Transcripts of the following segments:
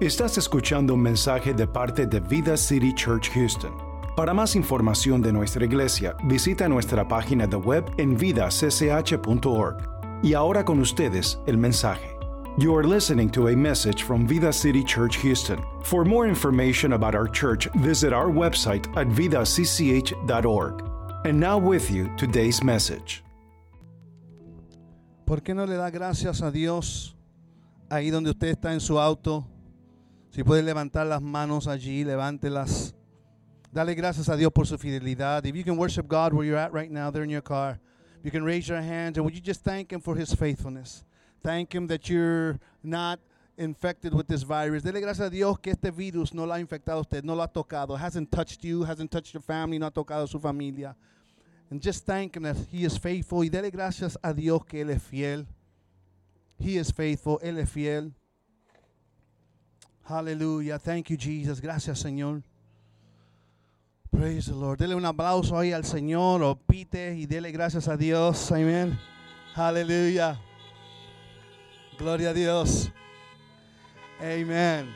Estás escuchando un mensaje de parte de Vida City Church Houston. Para más información de nuestra iglesia, visita nuestra página de web en vidacch.org. Y ahora con ustedes el mensaje. You are listening to a message from Vida City Church Houston. For more information about our church, visit our website at vidacch.org. And now with you today's message. ¿Por qué no le da gracias a Dios ahí donde usted está en su auto? Si puede levantar las manos allí, levántelas. Dale gracias a Dios por su fidelidad. If you can worship God where you're at right now, there in your car, you can raise your hands and would you just thank Him for His faithfulness? Thank Him that you're not infected with this virus. Dele gracias a Dios que este virus no lo ha infectado usted, no lo ha tocado. Hasn't touched you, hasn't touched your family, no ha tocado su familia. And just thank Him that He is faithful. Y dele gracias a Dios que Él es fiel. He is faithful, Él es fiel. Aleluya. Thank you, Jesus. Gracias, Señor. Praise the Lord. Dele un aplauso ahí al Señor o pite y dele gracias a Dios. Amén. Aleluya. Gloria a Dios. Amen.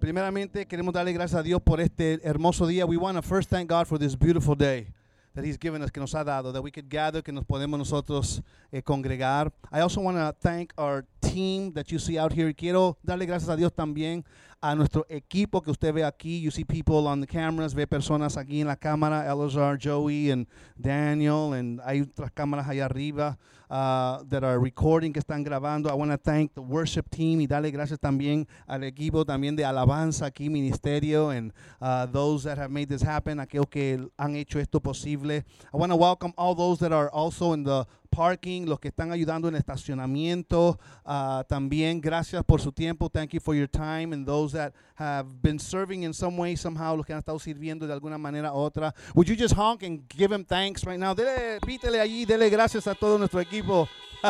Primeramente queremos darle gracias a Dios por este hermoso día. We want to first thank God for this beautiful day that He's given us, que nos ha dado, that we could gather, que nos podemos nosotros eh, congregar. I also want to thank our team that you see out here. Quiero darle gracias a Dios también a nuestro equipo que usted ve aquí. You see people on the cameras, ve personas aquí en la cámara, Elazar, Joey, and Daniel, and hay otras cámaras allá arriba uh, that are recording, que están grabando. I want to thank the worship team y darle gracias también al equipo también de alabanza aquí, ministerio, and uh, those that have made this happen, aquellos que han hecho esto posible. I want to welcome all those that are also in the parking, los que están ayudando en estacionamiento. Uh, también gracias por su tiempo. Thank you for your time. And those that have been serving in some way, somehow, los que han estado sirviendo de alguna manera u otra. Would you just honk and give him thanks right now? Dele, pítele allí, dele gracias a todo nuestro equipo.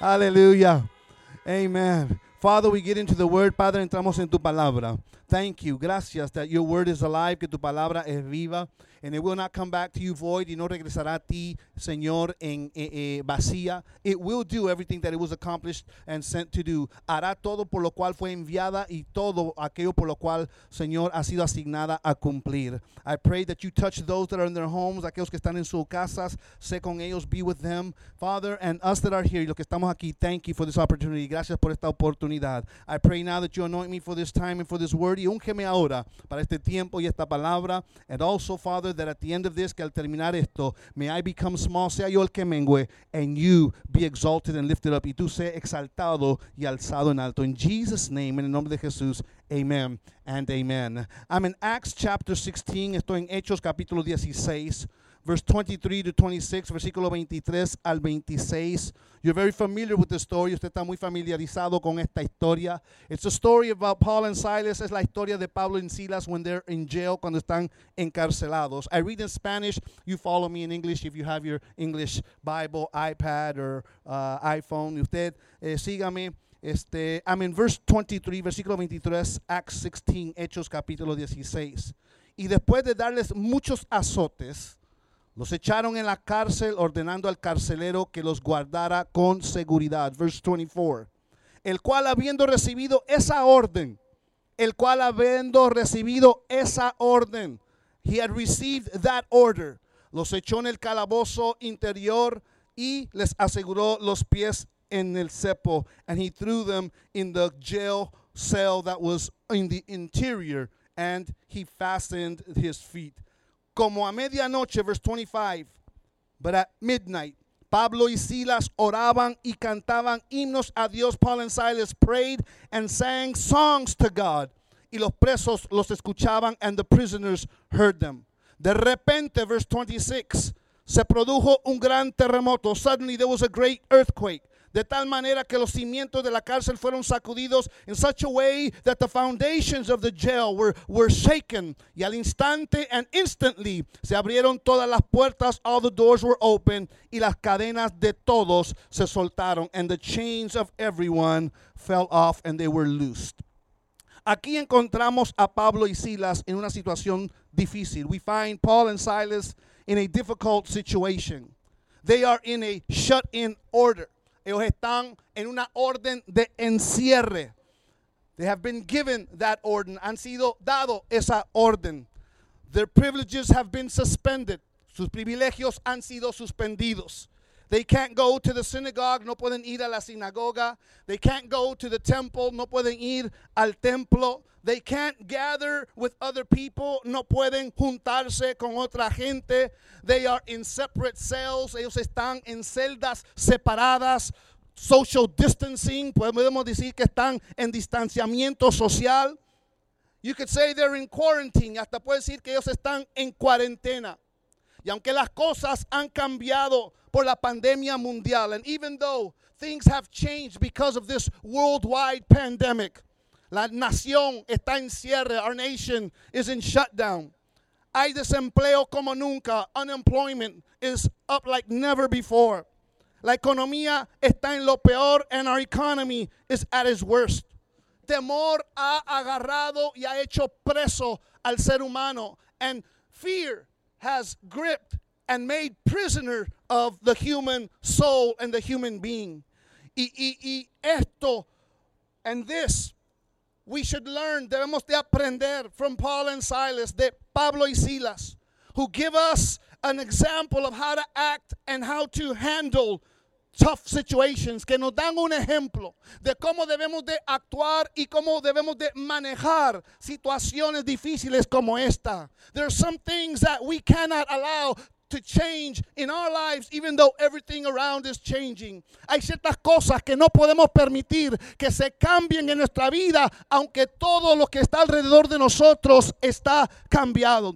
Aleluya. Amen. Father, we get into the word. Padre, entramos en tu palabra. Thank you. Gracias that your word is alive, que tu palabra es viva. And it will not come back to you void. Y no regresará a ti, Señor, en eh, eh, vacía. It will do everything that it was accomplished and sent to do. Hará todo por lo cual fue enviada y todo aquello por lo cual, Señor, ha sido asignada a cumplir. I pray that you touch those that are in their homes, aquellos que están en sus casas. Sé con ellos, be with them. Father, and us that are here, los que estamos aquí, thank you for this opportunity. Gracias por esta oportunidad. I pray now that you anoint me for this time and for this word. Y úngeme ahora para este tiempo y esta palabra. And also, Father, that at the end of this, que al terminar esto, may I become small, sea yo el que mengue, and you be exalted and lifted up, y tú sé exaltado y alzado en alto. In Jesus' name, en el nombre de Jesús, amen and amen. I'm in Acts chapter 16, estoy en Hechos capítulo 16 verse 23 to 26, versículo 23 al 26. You're very familiar with the story. Usted está muy familiarizado con esta historia. It's a story about Paul and Silas. Es la historia de Pablo y Silas when they're in jail, cuando están encarcelados. I read in Spanish. You follow me in English if you have your English Bible, iPad, or uh, iPhone. Usted eh, sígame. Este, I'm in verse 23, versículo 23, Acts 16, Hechos capítulo 16. Y después de darles muchos azotes, los echaron en la cárcel ordenando al carcelero que los guardara con seguridad. Verse 24. El cual habiendo recibido esa orden, el cual habiendo recibido esa orden, he had received that order, los echó en el calabozo interior y les aseguró los pies en el cepo, and he threw them in the jail cell that was in the interior, and he fastened his feet como a medianoche, verse 25, but at midnight, Pablo y Silas oraban y cantaban himnos a Dios. Paul and Silas prayed and sang songs to God. Y los presos los escuchaban and the prisoners heard them. De repente, verse 26, se produjo un gran terremoto. Suddenly there was a great earthquake. De tal manera que los cimientos de la cárcel fueron sacudidos in such a way that the foundations of the jail were, were shaken. Y al instante and instantly se abrieron todas las puertas, all the doors were open, y las cadenas de todos se soltaron, and the chains of everyone fell off and they were loosed. Aquí encontramos a Pablo y Silas en una situación difícil. We find Paul and Silas in a difficult situation. They are in a shut in order. Ellos están en una orden de encierre. They have been given that orden. Han sido dado esa orden. Their privileges have been suspended. Sus privilegios han sido suspendidos. They can't go to the synagogue, no pueden ir a la sinagoga. They can't go to the temple, no pueden ir al templo. They can't gather with other people, no pueden juntarse con otra gente. They are in separate cells, ellos están en celdas separadas. Social distancing, podemos decir que están en distanciamiento social. You could say they're in quarantine, hasta puede decir que ellos están en cuarentena. Y aunque las cosas han cambiado por la pandemia mundial, and even though things have changed because of this worldwide pandemic, la nación está en cierre, our nation is in shutdown. Hay desempleo como nunca, unemployment is up like never before. La economía está en lo peor, and our economy is at its worst. Temor ha agarrado y ha hecho preso al ser humano, and fear has gripped and made prisoner of the human soul and the human being. Y, y, y esto and this we should learn, debemos de aprender from Paul and Silas, de Pablo y Silas, who give us an example of how to act and how to handle tough situations, que nos dan un ejemplo de cómo debemos de actuar y cómo debemos de manejar situaciones difíciles como esta. There are some things that we cannot allow to change in our lives even though everything around is changing. Hay ciertas cosas que no podemos permitir que se cambien en nuestra vida aunque todo lo que está alrededor de nosotros está cambiado.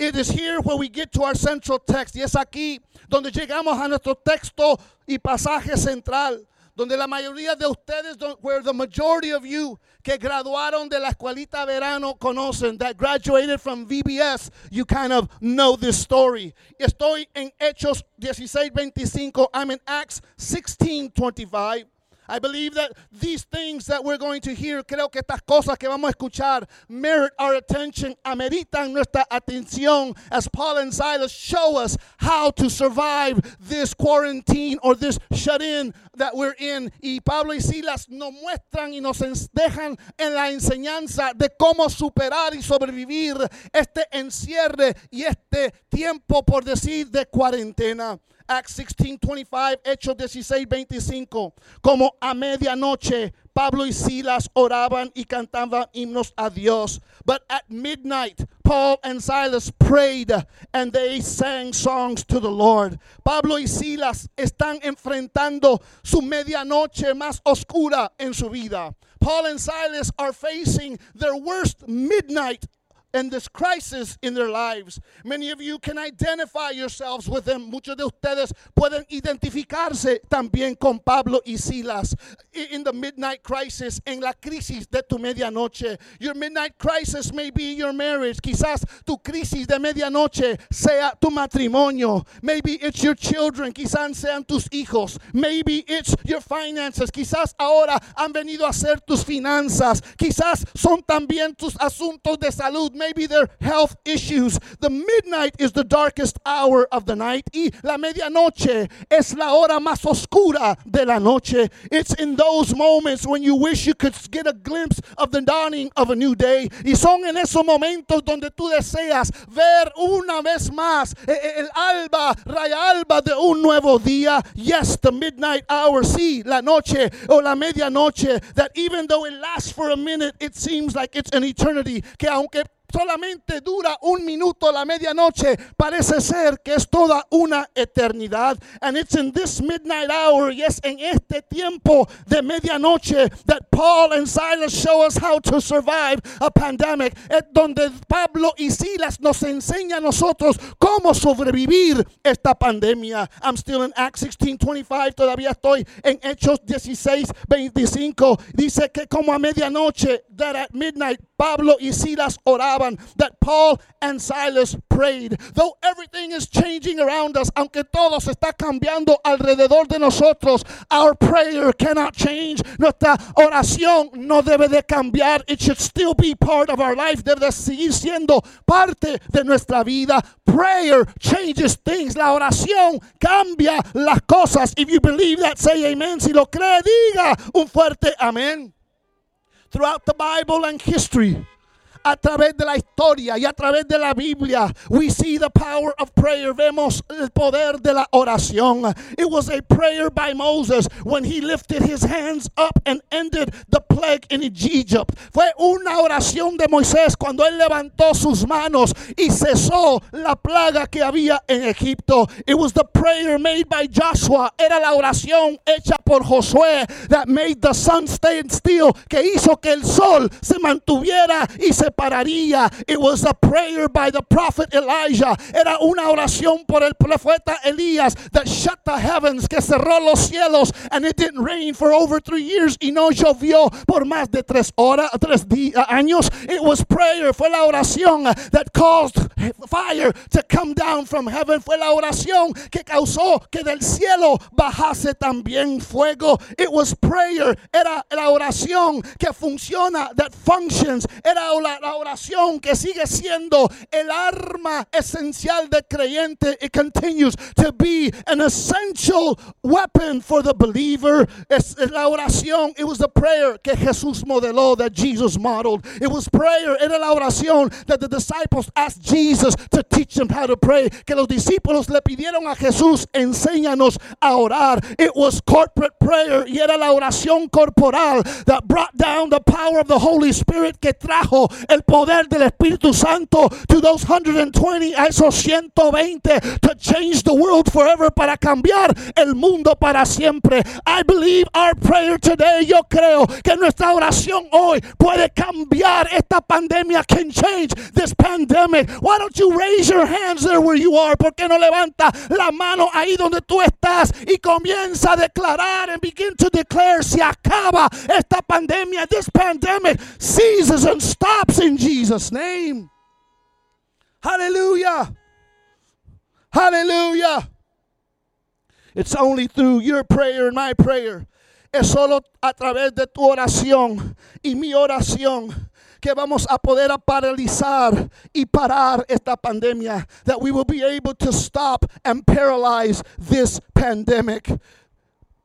It is here where we get to our central text. Y es aquí donde llegamos a nuestro texto y pasaje central. Donde la mayoría de ustedes, where the majority of you que graduaron de la escuelita verano conocen, that graduated from VBS, you kind of know this story. Estoy en Hechos 16:25. I'm in Acts 16:25. I believe that these things that we're going to hear, creo que estas cosas que vamos a escuchar merit our attention, ameritan nuestra atención as Paul and Silas show us how to survive this quarantine or this shut in that we're in. Y Pablo y Silas nos muestran y nos dejan en la enseñanza de cómo superar y sobrevivir este encierre y este tiempo, por decir, de cuarentena. Acts 16, 25, Hechos 16, 25. Como a medianoche Pablo y Silas oraban y cantaban himnos a Dios. But at midnight, Paul and Silas prayed and they sang songs to the Lord. Pablo y Silas están enfrentando su medianoche más oscura en su vida. Paul and Silas are facing their worst midnight and this crisis in their lives. Many of you can identify yourselves with them. Muchos de ustedes pueden identificarse también con Pablo y Silas in the midnight crisis, en la crisis de tu medianoche. Your midnight crisis may be your marriage. Quizás tu crisis de medianoche sea tu matrimonio. Maybe it's your children. Quizás sean tus hijos. Maybe it's your finances. Quizás ahora han venido a ser tus finanzas. Quizás son también tus asuntos de salud maybe their health issues. The midnight is the darkest hour of the night. Y la medianoche es la hora más oscura de la noche. It's in those moments when you wish you could get a glimpse of the dawning of a new day. Y son en esos momentos donde tú deseas ver una vez más eh, eh, el alba, raya alba de un nuevo día. Yes, the midnight hour. Sí, la noche o la medianoche. That even though it lasts for a minute, it seems like it's an eternity. Que aunque solamente dura un minuto la medianoche, parece ser que es toda una eternidad. And it's in this midnight hour, yes, en este tiempo de medianoche, that Paul and Silas show us how to survive a pandemic. Es donde Pablo y Silas nos enseñan a nosotros cómo sobrevivir esta pandemia. I'm still in Acts 16:25, todavía estoy en Hechos 16:25. Dice que como a medianoche, that at midnight Pablo y Silas oraban, that Paul and Silas prayed. Though everything is changing around us, aunque todo se está cambiando alrededor de nosotros, our prayer cannot change. Nuestra oración no debe de cambiar. It should still be part of our life. Debe de seguir siendo parte de nuestra vida. Prayer changes things. La oración cambia las cosas. If you believe that, say amen. Si lo cree, diga un fuerte amén. Throughout the Bible and history, a través de la historia y a través de la Biblia, we see the power of prayer. Vemos el poder de la oración. It was a prayer by Moses when he lifted his hands up and ended the plague in Egypt. Fue una oración de Moisés cuando él levantó sus manos y cesó la plaga que había en Egipto. It was the prayer made by Joshua. Era la oración hecha por Josué that made the sun stand still, que hizo que el sol se mantuviera y se pararía. It was a prayer by the prophet Elijah. Era una oración por el profeta Elías that shut the heavens, que cerró los cielos, and it didn't rain for over three years y no llovió por más de tres horas, tres años. It was prayer, fue la oración that caused fire to come down from heaven. Fue la oración que causó que del cielo bajase también fuego. It was prayer, era la oración que funciona, that functions. Era la, la oración que sigue siendo el arma esencial del creyente. It continues to be an essential weapon for the believer. Es, es la oración. It was the prayer que Jesús modeló, that Jesus modeled. It was prayer. Era la oración that the disciples asked Jesus to teach them how to pray. Que los discípulos le pidieron a Jesús, enséñanos a orar. It was corporate prayer y era la oración corporal that brought down the power of the Holy Spirit que trajo el poder del Espíritu Santo to those 120, a esos 120 to change the world forever para cambiar el mundo para siempre. I believe our prayer today, yo creo que nuestra oración hoy puede cambiar esta pandemia, can change this pandemic. Why don't you raise your hands there where you are? ¿Por qué no levanta la mano ahí donde tú estás y comienza a declarar and begin to declare se acaba esta pandemia, this pandemic ceases and stops in Jesus' name. Hallelujah. Hallelujah. It's only through your prayer and my prayer. Es solo a través de tu oración y mi oración que vamos a poder paralizar y parar esta pandemia. That we will be able to stop and paralyze this pandemic.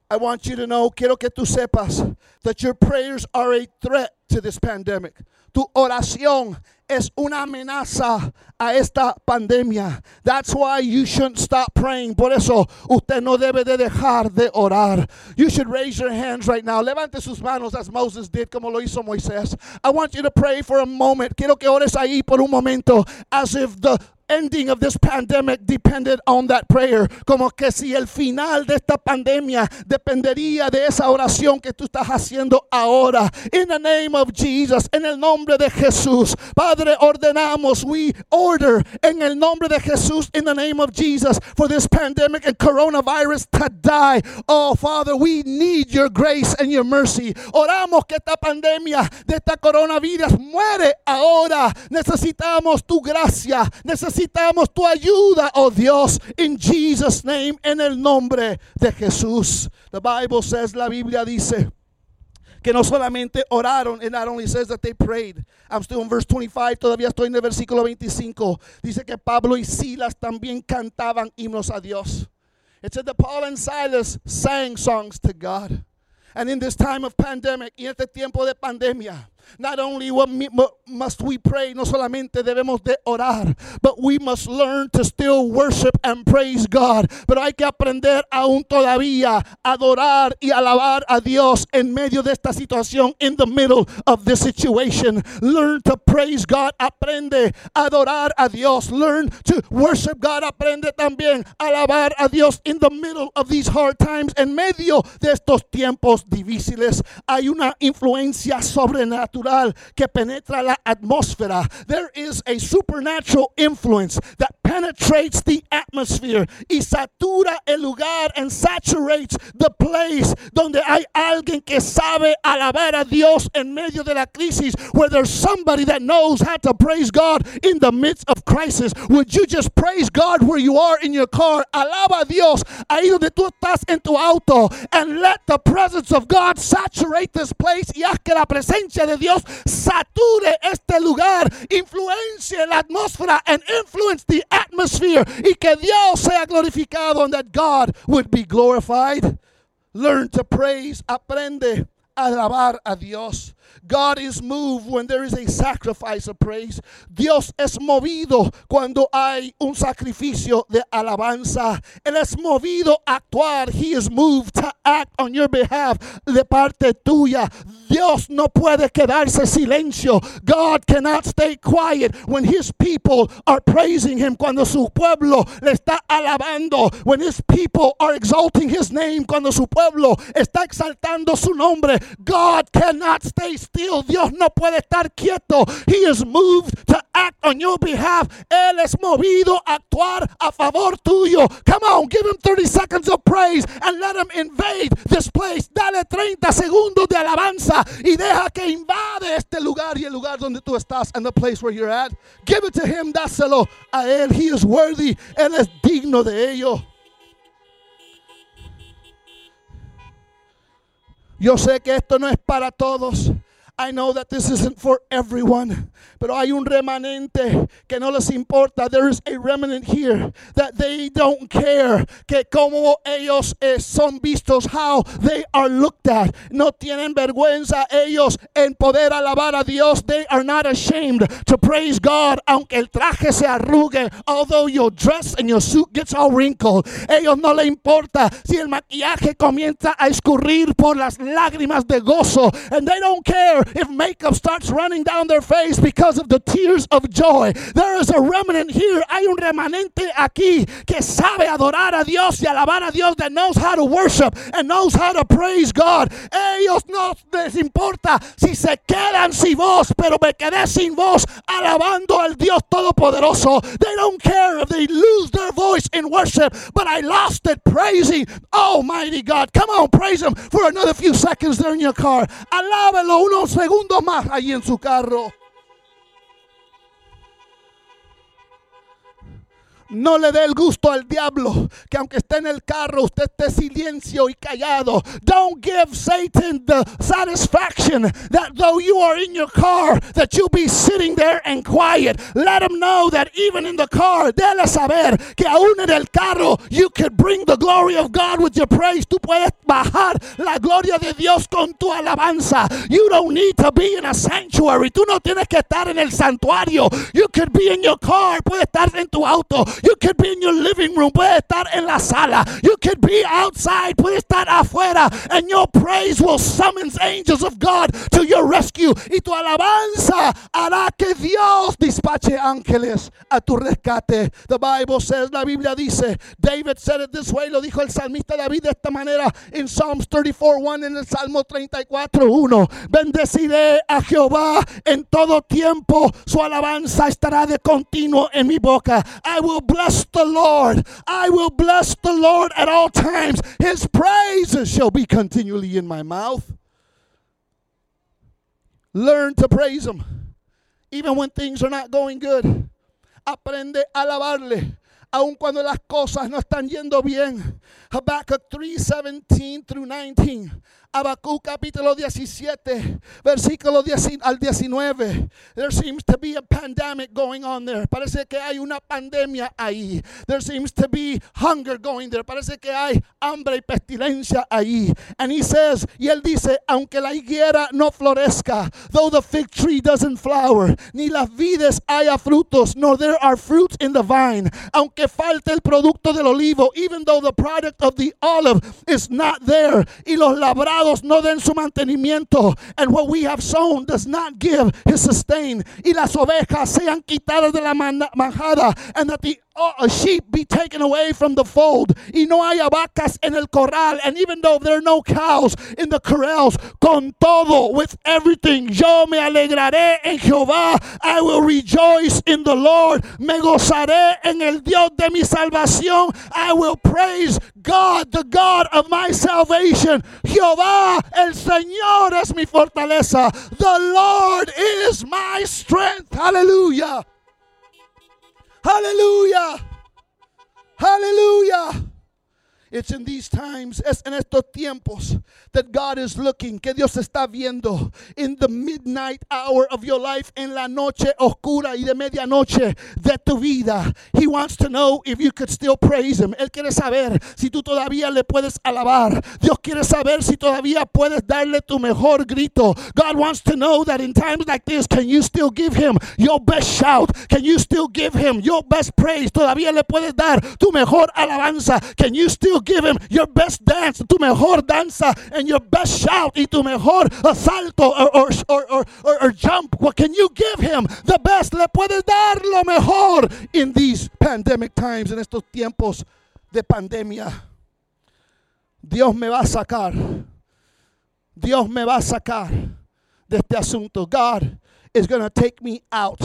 I want you to know, quiero que tú sepas, that your prayers are a threat to this pandemic. Tu oración es una amenaza a esta pandemia. That's why you shouldn't stop praying. Por eso usted no debe de dejar de orar. You should raise your hands right now. Levante sus manos as Moses did, como lo hizo Moisés. I want you to pray for a moment. Quiero que ores ahí por un momento, as if the ending of this pandemic depended on that prayer. Como que si el final de esta pandemia dependería de esa oración que tú estás haciendo ahora. In the name of Jesus, en el nombre de Jesús. Padre, ordenamos, we order en el nombre de Jesús, in the name of Jesus, for this pandemic and coronavirus to die. Oh, Father, we need your grace and your mercy. Oramos que esta pandemia de esta coronavirus muere ahora. Necesitamos tu gracia. Necesitamos necesitamos tu ayuda, oh Dios, in Jesus' name, en el nombre de Jesús. The Bible says, la Biblia dice, que no solamente oraron, it not only says that they prayed. I'm still in verse 25, todavía estoy en el versículo 25. Dice que Pablo y Silas también cantaban himnos a Dios. It said that Paul and Silas sang songs to God. And in this time of pandemic, y en este tiempo de pandemia, not only must we pray, no solamente debemos de orar, but we must learn to still worship and praise God. Pero hay que aprender aún todavía adorar y alabar a Dios en medio de esta situación, in the middle of this situation. Learn to praise God, aprende a adorar a Dios. Learn to worship God, aprende también a alabar a Dios in the middle of these hard times. En medio de estos tiempos difíciles hay una influencia sobrenatural sobrenatural que penetra la atmósfera. There is a supernatural influence that penetrates the atmosphere y satura el lugar and saturates the place donde hay alguien que sabe alabar a Dios en medio de la crisis, where there's somebody that knows how to praise God in the midst of crisis. Would you just praise God where you are in your car? Alaba a Dios ahí donde tú estás en tu auto and let the presence of God saturate this place y haz que la presencia de Dios sature este lugar, influencie la atmósfera and influence the atmosphere y que Dios sea glorificado and that God would be glorified. Learn to praise, aprende a alabar a Dios. God is moved when there is a sacrifice of praise. Dios es movido cuando hay un sacrificio de alabanza. Él es movido a actuar. He is moved to act on your behalf de parte tuya. Dios no puede quedarse silencio. God cannot stay quiet when his people are praising him. Cuando su pueblo le está alabando. When his people are exalting his name. Cuando su pueblo está exaltando su nombre. God cannot stay still. Dios no puede estar quieto. He is moved to act on your behalf. Él es movido a actuar a favor tuyo. Come on, give him 30 seconds of praise and let him invade this place. Dale 30 segundos de alabanza y deja que invade este lugar y el lugar donde tú estás and the place where you're at. Give it to him, dáselo a él. He is worthy. Él es digno de ello. Yo sé que esto no es para todos. I know that this isn't for everyone, pero hay un remanente que no les importa. There is a remnant here that they don't care que como ellos eh, son vistos, how they are looked at. No tienen vergüenza ellos en poder alabar a Dios. They are not ashamed to praise God, aunque el traje se arrugue, although your dress and your suit gets all wrinkled. Ellos no le importa si el maquillaje comienza a escurrir por las lágrimas de gozo, and they don't care if makeup starts running down their face because of the tears of joy. There is a remnant here. Hay un remanente aquí que sabe adorar a Dios y alabar a Dios that knows how to worship and knows how to praise God. Ellos no les importa si se quedan sin voz, pero me quedé sin voz alabando al Dios Todopoderoso. They don't care if they lose their voice in worship, but I lost it praising Almighty God. Come on, praise Him for another few seconds there in your car. Alábelo unos segundos más ahí en su carro. No le dé el gusto al diablo que aunque esté en el carro usted esté silencio y callado. Don't give Satan the satisfaction that though you are in your car that you'll be sitting there and quiet. Let him know that even in the car, déle saber que aún en el carro you could bring the glory of God with your praise. Tú puedes bajar la gloria de Dios con tu alabanza. You don't need to be in a sanctuary. Tú no tienes que estar en el santuario. You could be in your car. Puedes estar en tu auto. You could be in your living room. Puede estar en la sala. You could be outside. Puede estar afuera. And your praise will summons angels of God to your rescue. Y tu alabanza hará que Dios despache ángeles a tu rescate. The Bible says, la Biblia dice, David said it this way, lo dijo el salmista David de esta manera en Psalms 34:1 en el Salmo 34:1. Bendeciré a Jehová en todo tiempo. Su alabanza estará de continuo en mi boca. I will bless the Lord. I will bless the Lord at all times. His praises shall be continually in my mouth. Learn to praise Him. Even when things are not going good. Aprende a alabarle. Aun cuando las cosas no están yendo bien. Habakkuk 3, 17 through 19. Habacuc capítulo 17, versículo 10 al 19. There seems to be a pandemic going on there. Parece que hay una pandemia ahí. There seems to be hunger going there. Parece que hay hambre y pestilencia ahí. And he says, y él dice, aunque la higuera no florezca, though the fig tree doesn't flower, ni las vides haya frutos, nor there are fruits in the vine, aunque falte el producto del olivo, even though the product of the olive is not there, y los labrados no den su mantenimiento, and what we have sown does not give his sustain, y las ovejas sean quitadas de la manjada, and that the uh, sheep be taken away from the fold, y no haya vacas en el corral, and even though there are no cows in the corrals, con todo, with everything, yo me alegraré en Jehová, I will rejoice in the Lord, me gozaré en el Dios de mi salvación, I will praise God, the God of my salvation. Jehová, el Señor es mi fortaleza. The Lord is my strength. Hallelujah. Hallelujah. Hallelujah. It's in these times, es en estos tiempos that God is looking, que Dios está viendo in the midnight hour of your life, en la noche oscura y de medianoche de tu vida. He wants to know if you could still praise Him. Él quiere saber si tú todavía le puedes alabar. Dios quiere saber si todavía puedes darle tu mejor grito. God wants to know that in times like this, can you still give Him your best shout? Can you still give Him your best praise? Todavía le puedes dar tu mejor alabanza. Can you still give Him your best dance, tu mejor danza? And your best shout y tu mejor salto or, or, or, or, jump. What can you give him? The best. Le puedes dar lo mejor in these pandemic times, en estos tiempos de pandemia. Dios me va a sacar. Dios me va a sacar de este asunto. God is going to take me out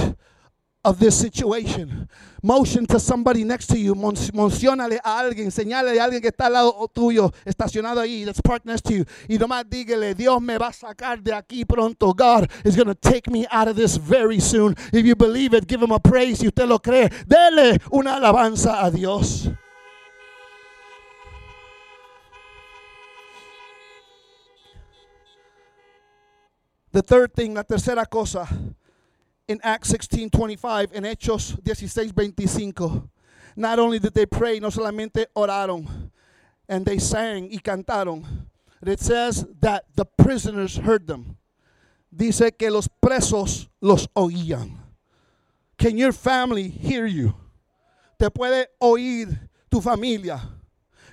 of this situation. Motion to somebody next to you. Menciónale a alguien, señale a alguien que está al lado tuyo, estacionado ahí, that's parked next to you. Y nomás dígale, Dios me va a sacar de aquí pronto. God is going to take me out of this very soon. If you believe it, give him a praise. Si usted lo cree, dele una alabanza a Dios. The third thing, la tercera cosa in Acts 16 25, en Hechos 16 25. Not only did they pray, no solamente oraron, and they sang y cantaron. It says that the prisoners heard them. Dice que los presos los oían. Can your family hear you? Te puede oír tu familia.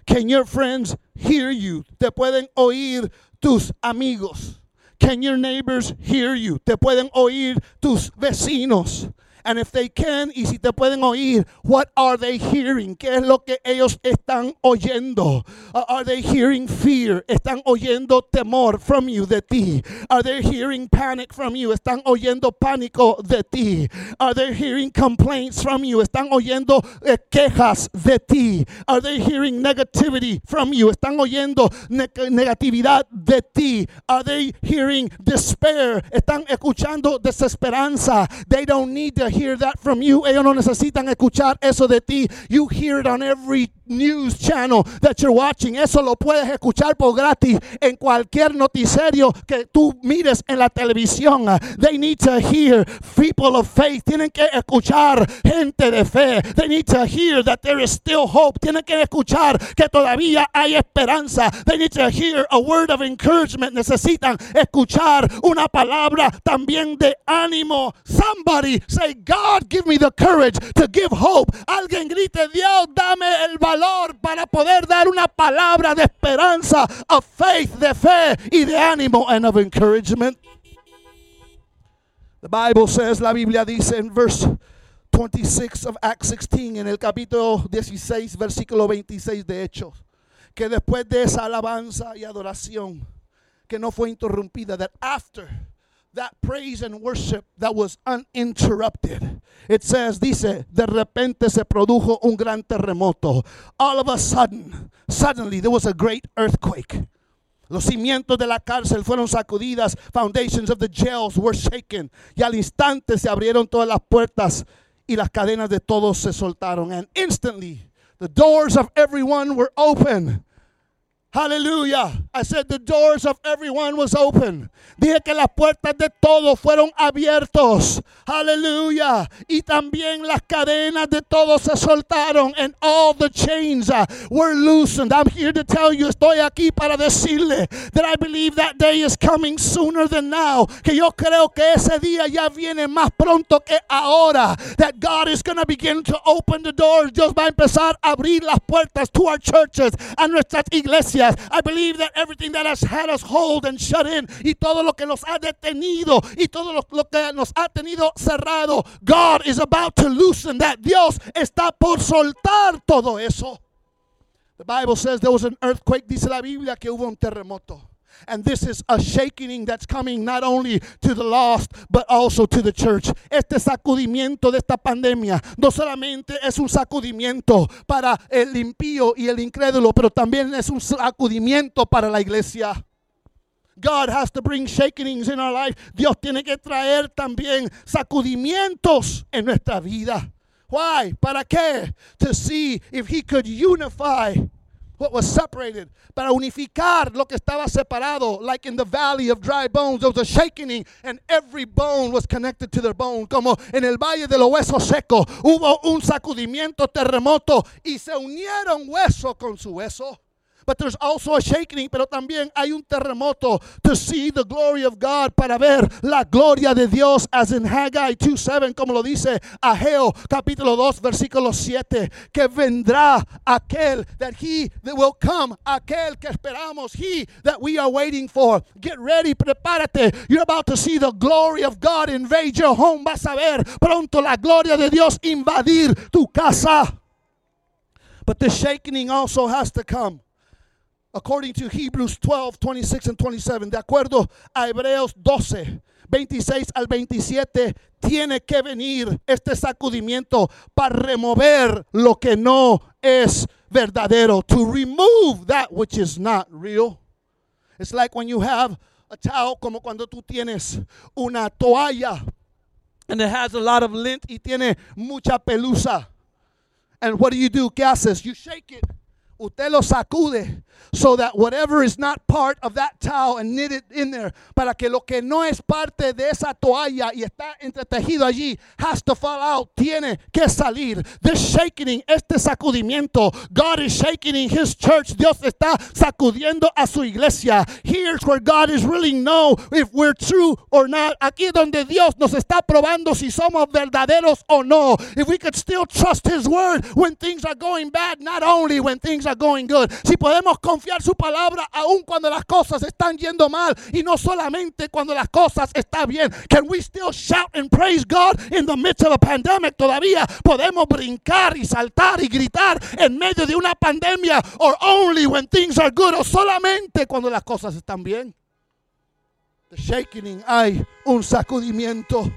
Can your friends hear you? Te pueden oír tus amigos. Can your neighbors hear you? Te pueden oír tus vecinos. And if they can, y si te pueden oír, what are they hearing? ¿Qué es lo que ellos están oyendo? Uh, are they hearing fear? ¿Están oyendo temor from you de ti? Are they hearing panic from you? ¿Están oyendo pánico de ti? Are they hearing complaints from you? ¿Están oyendo eh, quejas de ti? Are they hearing negativity from you? ¿Están oyendo ne negatividad de ti? Are they hearing despair? ¿Están escuchando desesperanza? They don't need to hear that from you. Ellos no necesitan escuchar eso de ti. You hear it on every news channel that you're watching. Eso lo puedes escuchar por gratis en cualquier noticiero que tú mires en la televisión. They need to hear people of faith. Tienen que escuchar gente de fe. They need to hear that there is still hope. Tienen que escuchar que todavía hay esperanza. They need to hear a word of encouragement. Necesitan escuchar una palabra también de ánimo. Somebody say, God, give me the courage to give hope. Alguien grite, Dios, dame el valor para poder dar una palabra de esperanza, of faith, de fe y de ánimo and of encouragement. The Bible says, la Biblia dice en verse 26 of Acts 16, en el capítulo 16, versículo 26 de Hechos, que después de esa alabanza y adoración que no fue interrumpida, that after that praise and worship that was uninterrupted. It says, dice, de repente se produjo un gran terremoto. All of a sudden, suddenly there was a great earthquake. Los cimientos de la cárcel fueron sacudidas. Foundations of the jails were shaken. Y al instante se abrieron todas las puertas y las cadenas de todos se soltaron. And instantly the doors of everyone were open Hallelujah. I said the doors of everyone was open. Dije que las puertas de todos fueron abiertos. Aleluya. Y también las cadenas de todos se soltaron and all the chains uh, were loosened. I'm here to tell you, estoy aquí para decirle that I believe that day is coming sooner than now. Que yo creo que ese día ya viene más pronto que ahora. That God is going to begin to open the doors. Dios va a empezar a abrir las puertas to our churches, a nuestras iglesias. I believe that everything that has had us hold and shut in y todo lo que nos ha detenido y todo lo, lo que nos ha tenido cerrado, God is about to loosen that. Dios está por soltar todo eso. The Bible says there was an earthquake, dice la Biblia que hubo un terremoto. And this is a shaking that's coming not only to the lost, but also to the church. Este sacudimiento de esta pandemia no solamente es un sacudimiento para el impío y el incrédulo, pero también es un sacudimiento para la iglesia. God has to bring shakings in our life. Dios tiene que traer también sacudimientos en nuestra vida. Why? ¿Para qué? To see if he could unify what was separated. Para unificar lo que estaba separado. Like in the valley of dry bones, there was a shaking and every bone was connected to their bone. Como en el valle de los huesos secos, hubo un sacudimiento, terremoto y se unieron hueso con su hueso. But there's also a shaking, pero también hay un terremoto to see the glory of God, para ver la gloria de Dios, as in Haggai 2:7, como lo dice Ageo capítulo 2, versículo 7, que vendrá aquel that he that will come, aquel que esperamos, he that we are waiting for. Get ready, prepárate. You're about to see the glory of God invade your home. Vas a ver pronto la gloria de Dios invadir tu casa. But the shaking also has to come according to Hebrews 12, 26 and 27, de acuerdo a Hebreos 12, 26 al 27, tiene que venir este sacudimiento para remover lo que no es verdadero, to remove that which is not real. It's like when you have a towel, como cuando tú tienes una toalla and it has a lot of lint y tiene mucha pelusa. And what do you do? ¿Qué haces? You shake it. Usted lo sacude so that whatever is not part of that towel and knit it in there para que lo que no es parte de esa toalla y está entretejido allí has to fall out tiene que salir. This shaking este sacudimiento God is shaking in his church. Dios está sacudiendo a su iglesia. Here's where God is really know if we're true or not. Aquí donde Dios nos está probando si somos verdaderos o no. If we could still trust his word when things are going bad not only when things are going good. Si podemos confiar su palabra aun cuando las cosas están yendo mal y no solamente cuando las cosas están bien. Can we still shout and praise God in the midst of a pandemic? Todavía podemos brincar y saltar y gritar en medio de una pandemia or only when things are good o solamente cuando las cosas están bien. The shaking, hay un sacudimiento.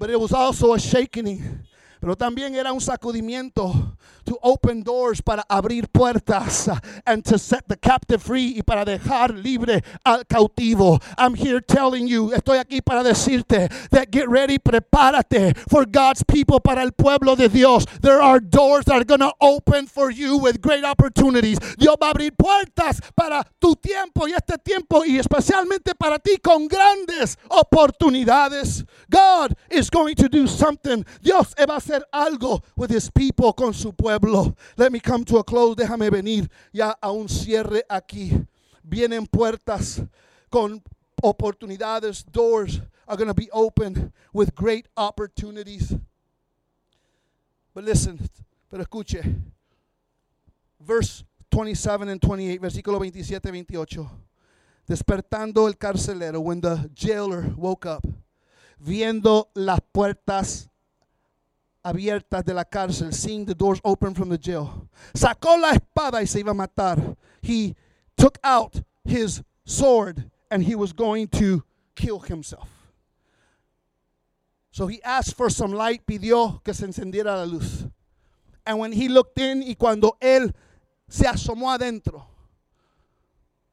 But it was also a shaking. Pero también era un sacudimiento to open doors para abrir puertas and to set the captive free y para dejar libre al cautivo. I'm here telling you, estoy aquí para decirte that get ready, prepárate for God's people, para el pueblo de Dios. There are doors that are going to open for you with great opportunities. Dios va a abrir puertas para tu tiempo y este tiempo y especialmente para ti con grandes oportunidades. God is going to do something. Dios va a hacer algo with his people con su pueblo. Let me come to a close. Déjame venir ya a un cierre aquí. Vienen puertas con oportunidades. Doors are going to be opened with great opportunities. But listen, pero escuche. Verse 27 and 28, versículo 27 28. Despertando el carcelero, when the jailer woke up, viendo las puertas abiertas de la cárcel, seeing the doors open from the jail. Sacó la espada y se iba a matar. He took out his sword and he was going to kill himself. So he asked for some light, pidió que se encendiera la luz. And when he looked in y cuando él se asomó adentro,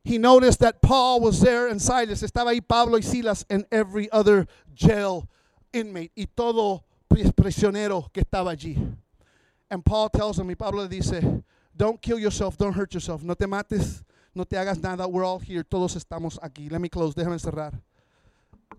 he noticed that Paul was there and Silas. Estaba ahí Pablo y Silas and every other jail inmate y todo prisionero que estaba allí. And Paul tells him, y Pablo dice, Don't kill yourself. Don't hurt yourself. No te mates. No te hagas nada. We're all here. Todos estamos aquí. Let me close. Déjame cerrar.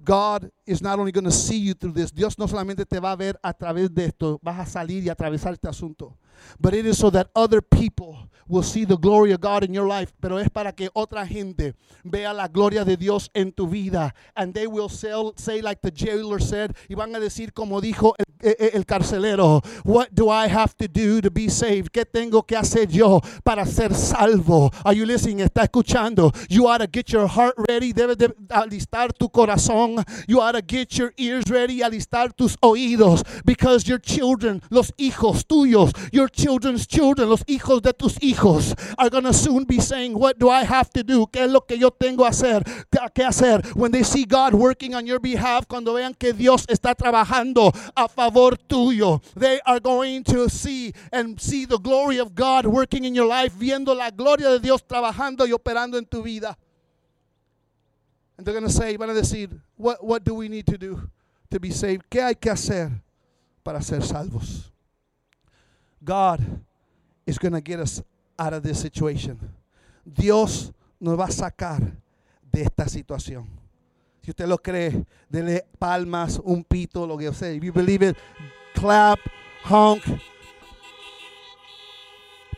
God is not only going to see you through this. Dios no solamente te va a ver a través de esto. Vas a salir y atravesar este asunto. But it is so that other people will see the glory of God in your life. Pero es para que otra gente vea la gloria de Dios en tu vida. And they will sell, say like the jailer said. Y van a decir como dijo el, el, el carcelero. What do I have to do to be saved? ¿Qué tengo que hacer yo para ser salvo? Are you listening? ¿Está escuchando? You ought to get your heart ready. Debes de alistar tu corazón. You ought to get your ears ready. Alistar tus oídos. Because your children, los hijos tuyos, your children's children, los hijos de tus hijos, are going to soon be saying, What do I have to do? ¿Qué es lo que yo tengo que hacer? ¿Qué hacer? When they see God working on your behalf, cuando vean que Dios está trabajando a favor tuyo, they are going to see and see the glory of God working in your life, viendo la gloria de Dios trabajando y operando en tu vida. And they're going to say, van a decir, what, what do we need to do to be saved? ¿Qué hay que hacer para ser salvos? God is going to get us out of this situation. Dios nos va a sacar de esta situación. Si usted lo cree, dele palmas, un pito, lo que sea. If you believe it, clap, honk.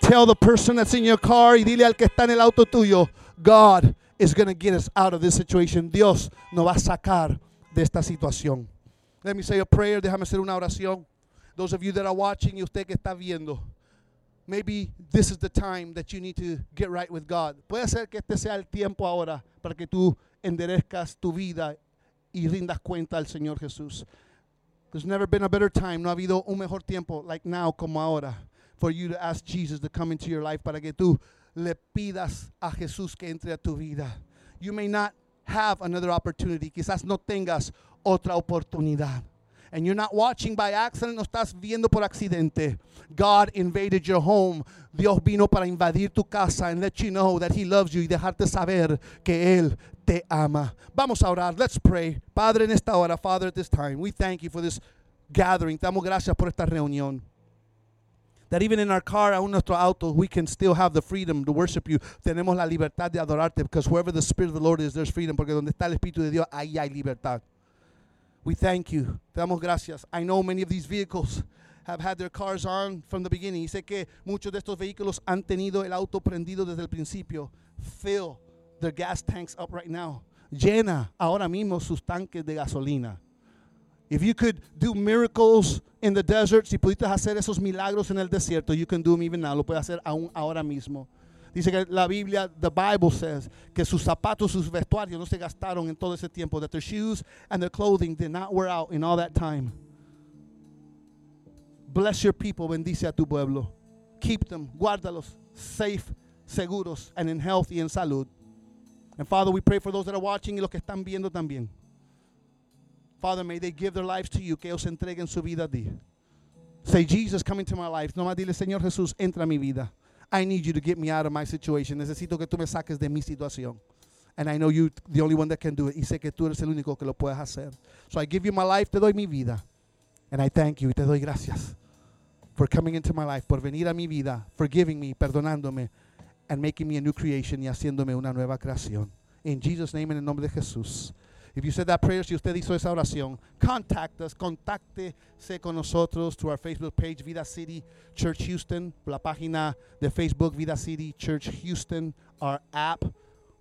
Tell the person that's in your car y dile al que está en el auto tuyo, God is going to get us out of this situation. Dios nos va a sacar de esta situación. Let me say a prayer. Déjame hacer una oración. Those of you that are watching y usted que está viendo, maybe this is the time that you need to get right with God. Puede ser que este sea el tiempo ahora para que tú enderezcas tu vida y rindas cuenta al Señor Jesús. There's never been a better time. No ha habido un mejor tiempo like now como ahora for you to ask Jesus to come into your life para que tú le pidas a Jesús que entre a tu vida. You may not have another opportunity. Quizás no tengas otra oportunidad. And you're not watching by accident, no estás viendo por accidente. God invaded your home. Dios vino para invadir tu casa and let you know that He loves you y dejarte saber que Él te ama. Vamos a orar. Let's pray. Padre, en esta hora, Father, at this time, we thank you for this gathering. Te damos gracias por esta reunión. That even in our car, aún nuestro auto, we can still have the freedom to worship you. Tenemos la libertad de adorarte because wherever the Spirit of the Lord is, there's freedom. Porque donde está el Espíritu de Dios, ahí hay libertad. We thank you. Te damos gracias. I know many of these vehicles have had their cars on from the beginning. Y sé que muchos de estos vehículos han tenido el auto prendido desde el principio. Fill their gas tanks up right now. Llena ahora mismo sus tanques de gasolina. If you could do miracles in the desert, si pudiste hacer esos milagros en el desierto, you can do them even now. Lo puedes hacer aún ahora mismo. Dice que la Biblia, the Bible says, que sus zapatos, sus vestuarios no se gastaron en todo ese tiempo, that their shoes and their clothing did not wear out in all that time. Bless your people, bendice a tu pueblo. Keep them, guárdalos, safe, seguros, and in health y en salud. And Father, we pray for those that are watching y los que están viendo también. Father, may they give their lives to you, que ellos entreguen su vida a ti. Say, Jesus, come into my life. No más dile, Señor Jesús, entra a mi vida. I need you to get me out of my situation. Necesito que tú me saques de mi situación. And I know you the only one that can do it. Y sé que tú eres el único que lo puedes hacer. So I give you my life, te doy mi vida. And I thank you y te doy gracias for coming into my life, por venir a mi vida, forgiving me, perdonándome, and making me a new creation y haciéndome una nueva creación. In Jesus' name, en el nombre de Jesús. If you said that prayer, si usted hizo esa oración, contact us, contáctese con nosotros to our Facebook page, Vida City Church Houston, la página de Facebook, Vida City Church Houston, our app,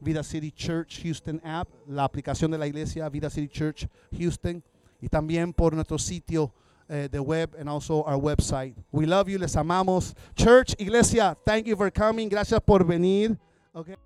Vida City Church Houston app, la aplicación de la iglesia, Vida City Church Houston, y también por nuestro sitio uh, the web and also our website. We love you, les amamos. Church, iglesia, thank you for coming. Gracias por venir. Okay.